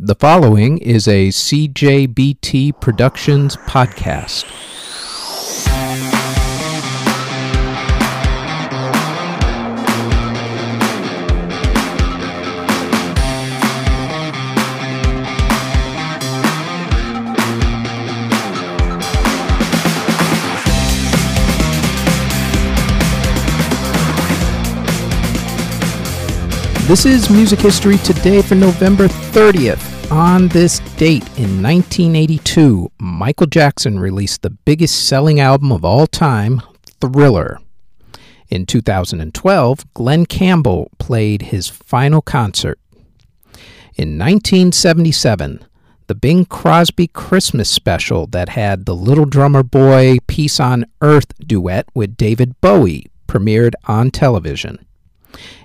The following is a CJBT Productions podcast. This is Music History Today for November 30th. On this date in 1982, Michael Jackson released the biggest selling album of all time, Thriller. In 2012, Glen Campbell played his final concert. In 1977, the Bing Crosby Christmas special that had the Little Drummer Boy Peace on Earth duet with David Bowie premiered on television.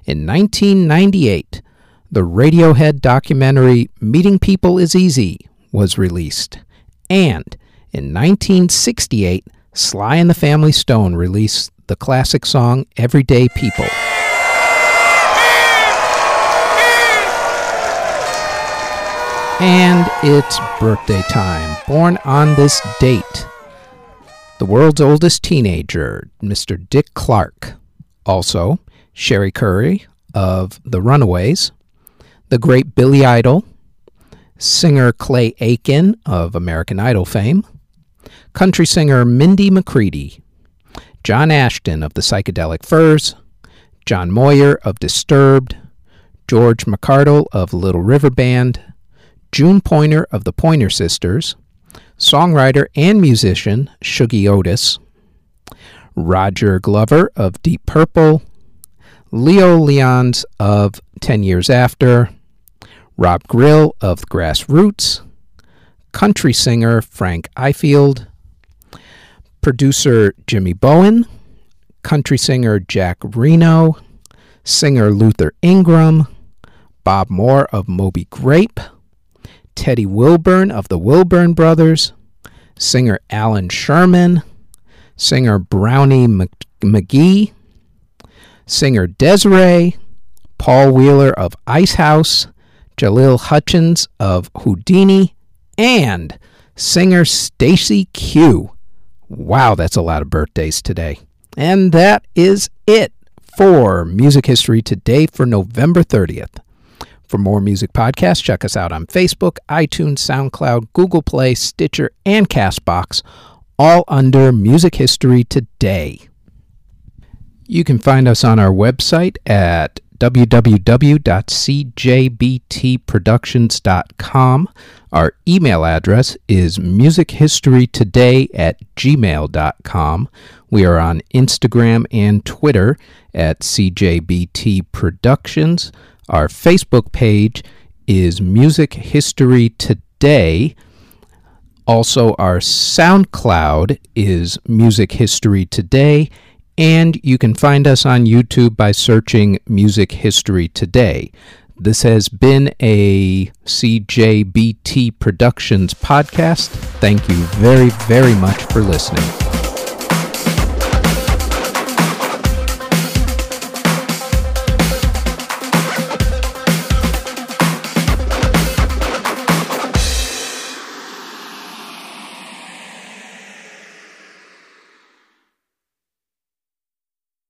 In 1998, the Radiohead documentary Meeting People is Easy was released. And in 1968, Sly and the Family Stone released the classic song Everyday People. And it's birthday time. Born on this date, the world's oldest teenager, Mr. Dick Clark. Also, Cherie Currie of The Runaways, the great Billy Idol, singer Clay Aiken of American Idol fame, country singer Mindy McCready, John Ashton of the Psychedelic Furs, John Moyer of Disturbed, George McArdle of Little River Band, June Pointer of the Pointer Sisters, songwriter and musician Shuggie Otis, Roger Glover of Deep Purple, Leo Lyons of 10 Years After, Rob Grill of Grassroots, country singer Frank Ifield, producer Jimmy Bowen, country singer Jack Reno, singer Luther Ingram, Bob Moore of Moby Grape, Teddy Wilburn of the Wilburn Brothers, singer Allan Sherman, singer Brownie McGhee, singer Desiree, Paul Wheeler of Icehouse, Jalil Hutchins of Whodini, and singer Stacey Q. Wow, that's a lot of birthdays today. And that is it for Music History Today for November 30th. For more music podcasts, check us out on Facebook, iTunes, SoundCloud, Google Play, Stitcher, and Castbox, all under Music History Today. You can find us on our website at www.cjbtproductions.com. Our email address is musichistorytoday at gmail.com. We are on Instagram and Twitter at CJBT Productions. Our Facebook page is Music History Today. Also, our SoundCloud is Music History Today and you can find us on YouTube by searching Music History Today. This has been a CJBT Productions podcast. Thank you very, very much for listening.